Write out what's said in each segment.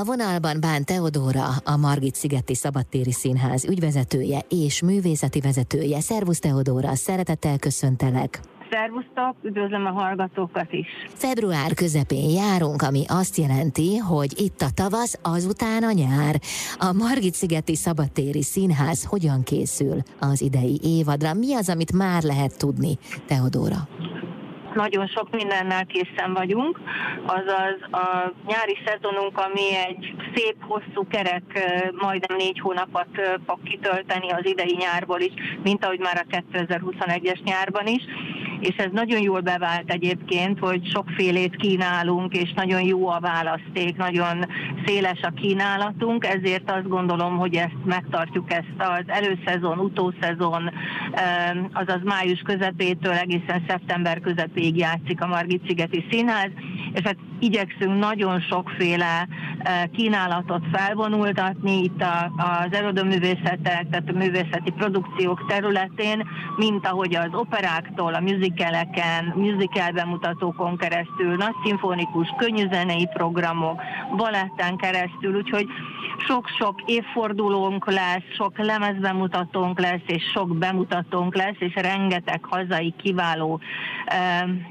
A vonalban Bán Teodóra, a Margit-szigeti Szabadtéri Színház ügyvezetője és művészeti vezetője. Szervusz Teodóra, szeretettel köszöntelek! Szervusztok, üdvözlöm a hallgatókat is. Február közepén járunk, ami azt jelenti, hogy itt a tavasz, azután a nyár. A Margit-szigeti Szabadtéri Színház hogyan készül az idei évadra? Mi az, amit már lehet tudni, Teodóra? Nagyon sok mindennel készen vagyunk, azaz a nyári szezonunk, ami egy szép, hosszú kerek, majdnem négy hónapot fog kitölteni az idei nyárból is, mint ahogy már a 2021-es nyárban is és ez nagyon jól bevált egyébként, hogy sokfélét kínálunk, és nagyon jó a választék, nagyon széles a kínálatunk, ezért azt gondolom, hogy ezt megtartjuk ezt az előszezon, utószezon, azaz május közepétől egészen szeptember közepéig játszik a Margit-szigeti Színház, és hát igyekszünk nagyon sokféle kínálatot felvonultatni itt az erodoművészetek, tehát a művészeti produkciók területén, mint ahogy az operáktól, a musicaleken, musical bemutatókon keresztül, nagy szimfonikus, könnyűzenei programok, baletten keresztül, úgyhogy sok-sok évfordulónk lesz, sok lemezbemutatónk lesz, és sok bemutatónk lesz, és rengeteg hazai kiváló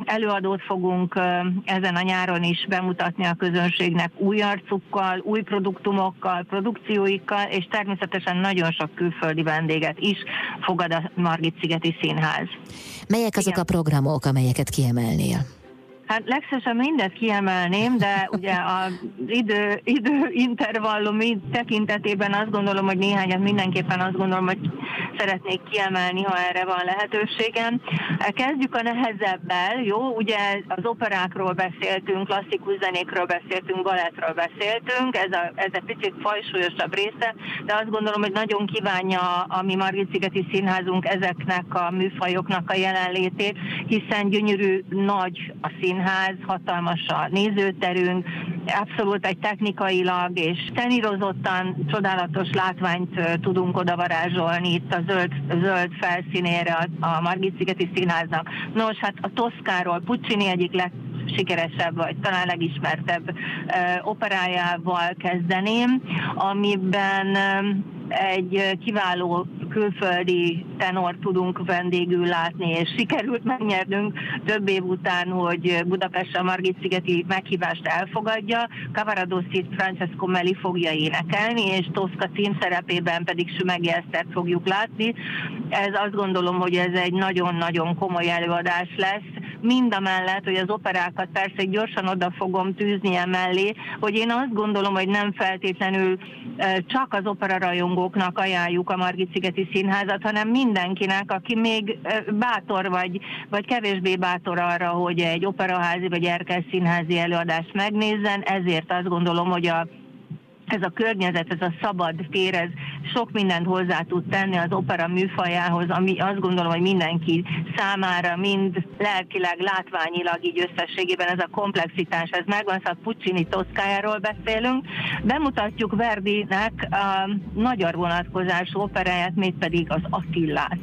előadót fogunk ezen a nyáron is bemutatni a közönségnek új arcukkal, új produktumokkal, produkcióikkal, és természetesen nagyon sok külföldi vendéget is fogad a Margit-szigeti Színház. Melyek azok Igen. a programok, amelyeket kiemelnél? Hát legszívesebben mindet kiemelném, de ugye az idő, idő intervallum tekintetében azt gondolom, hogy néhányat mindenképpen azt gondolom, hogy szeretnék kiemelni, ha erre van lehetőségem. Kezdjük a nehezebbel, jó? Ugye az operákról beszéltünk, klasszikus zenékről beszéltünk, balettről beszéltünk, ez, a, ez egy picit fajsúlyosabb része, de azt gondolom, hogy nagyon kívánja a mi Margit-szigeti Színházunk ezeknek a műfajoknak a jelenlétét, hiszen gyönyörű nagy a szín színház, hatalmas a nézőterünk, abszolút egy technikailag és tenírozottan csodálatos látványt tudunk odavarázsolni itt a zöld, zöld felszínére a, a Margit-szigeti Színháznak. Nos, hát a Toszkáról Puccini egyik leg, sikeresebb, vagy talán legismertebb uh, operájával kezdeném, amiben egy kiváló külföldi tenor tudunk vendégül látni, és sikerült megnyernünk több év után, hogy Budapest a Margit-szigeti meghívást elfogadja. Cavaradossit Francesco Meli fogja énekelni, és Toszka címszerepében pedig Sümegi Esztert fogjuk látni. Ez azt gondolom, hogy ez egy nagyon-nagyon komoly előadás lesz, mind a mellett, hogy az operákat persze gyorsan oda fogom tűzni emellé, hogy én azt gondolom, hogy nem feltétlenül csak az operarajongóknak ajánljuk a Margit-szigeti Színházat, hanem mindenkinek, aki még bátor vagy, vagy kevésbé bátor arra, hogy egy operaházi vagy erkes színházi előadást megnézzen, ezért azt gondolom, hogy a ez a környezet, ez a szabad tér, ez sok mindent hozzá tud tenni az opera műfajához, ami azt gondolom, hogy mindenki számára mind lelkileg, látványilag így összességében ez a komplexitás, ez megvan, szóval Puccini Toszkájáról beszélünk. Bemutatjuk Verdinek a magyar vonatkozású operáját, még pedig az Attillát.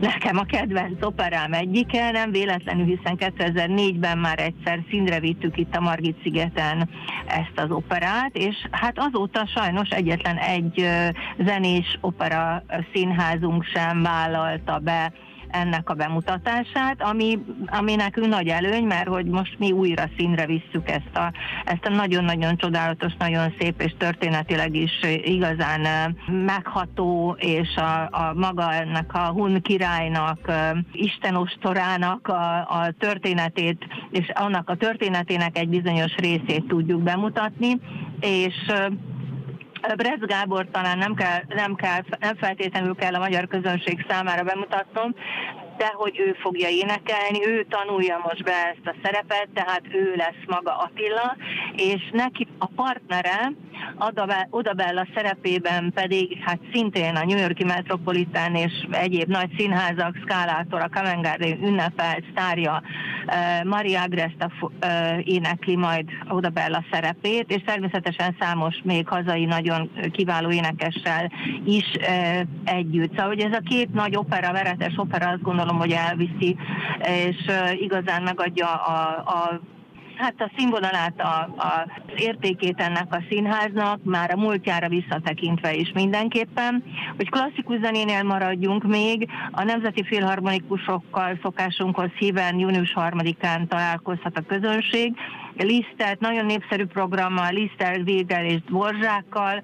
Nekem a kedvenc operám egyike, nem véletlenül, hiszen 2004-ben már egyszer színre vittük itt a Margit-szigeten ezt az operát, és hát azóta sajnos egyetlen egy zenés opera színházunk sem vállalta be ennek a bemutatását, ami, ami nekünk nagy előny, mert hogy most mi újra színre visszük ezt a, ezt a nagyon-nagyon csodálatos, nagyon szép és történetileg is igazán megható, és a, a maga ennek a Hun királynak, Isten ostorának a, a történetét, és annak a történetének egy bizonyos részét tudjuk bemutatni, és Brez Gábor talán nem, kell, nem, kell, nem feltétlenül kell a magyar közönség számára bemutatnom, de hogy ő fogja énekelni, ő tanulja most be ezt a szerepet, tehát ő lesz maga Attila, és neki a partnere, Odabella szerepében pedig hát szintén a New Yorki Metropolitan és egyéb nagy színházak szkálától a Garden ünnepelt sztárja Maria Agresta énekli majd Odabella szerepét, és természetesen számos még hazai nagyon kiváló énekessel is együtt. Szóval, hogy ez a két nagy opera, veretes opera azt gondolom, hogy elviszi, és igazán megadja a, a hát a színvonalát, a, a, az értékét ennek a színháznak, már a múltjára visszatekintve is mindenképpen, hogy klasszikus zenénél maradjunk még, a Nemzeti Filharmonikusokkal szokásunkhoz híven június 3-án találkozhat a közönség, Lisztet, nagyon népszerű programmal, Lisztel, Végel és Dvorzsákkal,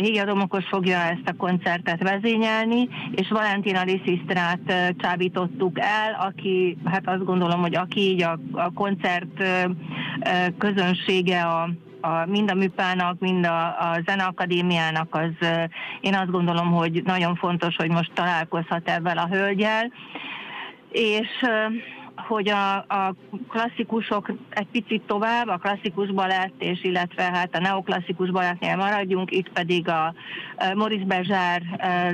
Higa Domokos fogja ezt a koncertet vezényelni, és Valentina Lisisztrát csábítottuk el, aki, hát azt gondolom, hogy aki így a, a koncert közönsége a a, mind a műpának, mind a, a zeneakadémiának, az én azt gondolom, hogy nagyon fontos, hogy most találkozhat ebben a hölgyel. És hogy a, a klasszikusok egy picit tovább, a klasszikus balett, és illetve hát a neoklasszikus balettnél maradjunk, itt pedig a Maurice Bezsár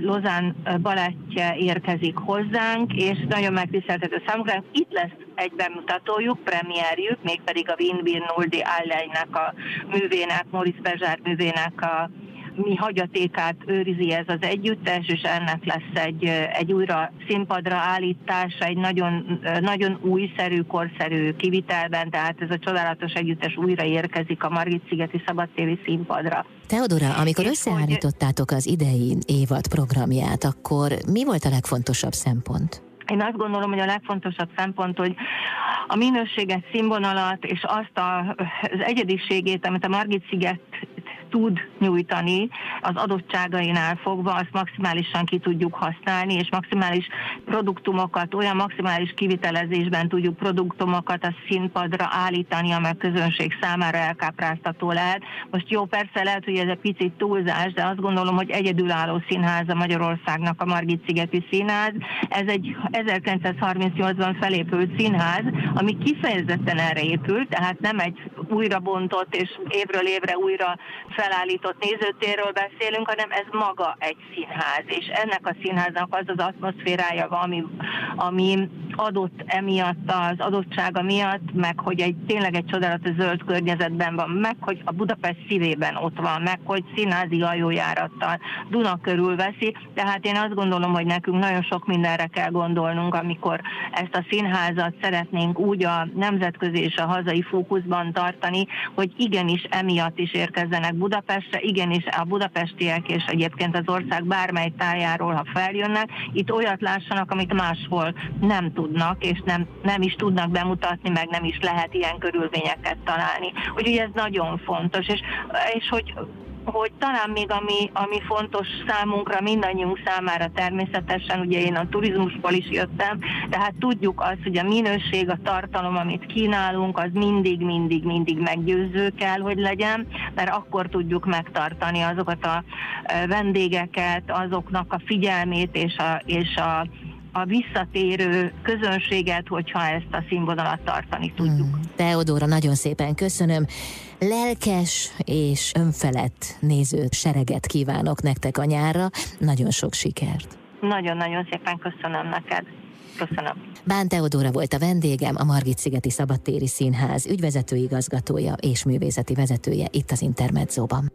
Lozán balettje érkezik hozzánk, és nagyon megtiszteltető számunkra. Itt lesz egy bemutatójuk, premierjük, mégpedig a Win-Win Nuldi Alleynek a művének, Maurice Bezsár művének a mi hagyatékát őrizi ez az együttes, és ennek lesz egy, egy újra színpadra állítása, egy nagyon, nagyon újszerű, korszerű kivitelben, tehát ez a csodálatos együttes újra érkezik a Margit-szigeti szabadtéri színpadra. Teodora, amikor és összeállítottátok az idei évad programját, akkor mi volt a legfontosabb szempont? Én azt gondolom, hogy a legfontosabb szempont, hogy a minőséget, színvonalat és azt a, az egyediségét, amit a Margit sziget tud nyújtani az adottságainál fogva, azt maximálisan ki tudjuk használni, és maximális produktumokat, olyan maximális kivitelezésben tudjuk produktumokat a színpadra állítani, amely a közönség számára elkápráztató lehet. Most jó, persze lehet, hogy ez egy picit túlzás, de azt gondolom, hogy egyedülálló színház a Magyarországnak a Margit-szigeti Színház. Ez egy 1938-ban felépült színház, ami kifejezetten erre épült, tehát nem egy újra bontott és évről évre újra felállított nézőtérről beszélünk, hanem ez maga egy színház, és ennek a színháznak az az atmoszférája van, ami, ami adott emiatt az adottsága miatt, meg hogy egy tényleg egy csodálatos zöld környezetben van, meg hogy a Budapest szívében ott van, meg hogy színházi hajójárattal Duna körül veszi, tehát én azt gondolom, hogy nekünk nagyon sok mindenre kell gondolnunk, amikor ezt a színházat szeretnénk úgy a nemzetközi és a hazai fókuszban tartani, hogy igenis emiatt is érkezzenek Budapestre, igenis a budapestiek és egyébként az ország bármely tájáról, ha feljönnek, itt olyat lássanak, amit máshol nem tudnak, és nem, nem is tudnak bemutatni, meg nem is lehet ilyen körülményeket találni. Úgyhogy ez nagyon fontos, és, és hogy hogy talán még ami, ami fontos számunkra, mindannyiunk számára természetesen, ugye én a turizmusból is jöttem, tehát tudjuk azt, hogy a minőség, a tartalom, amit kínálunk, az mindig, mindig, mindig meggyőző kell, hogy legyen, mert akkor tudjuk megtartani azokat a vendégeket, azoknak a figyelmét és a, és a a visszatérő közönséget, hogyha ezt a színvonalat tartani tudjuk. Mm. Teodóra, nagyon szépen köszönöm. Lelkes és önfelett néző sereget kívánok nektek a nyárra. Nagyon sok sikert. Nagyon-nagyon szépen köszönöm neked. Köszönöm. Bán Teodóra volt a vendégem, a Margit-szigeti Szabadtéri Színház ügyvezető igazgatója és művészeti vezetője itt az Intermedzóban.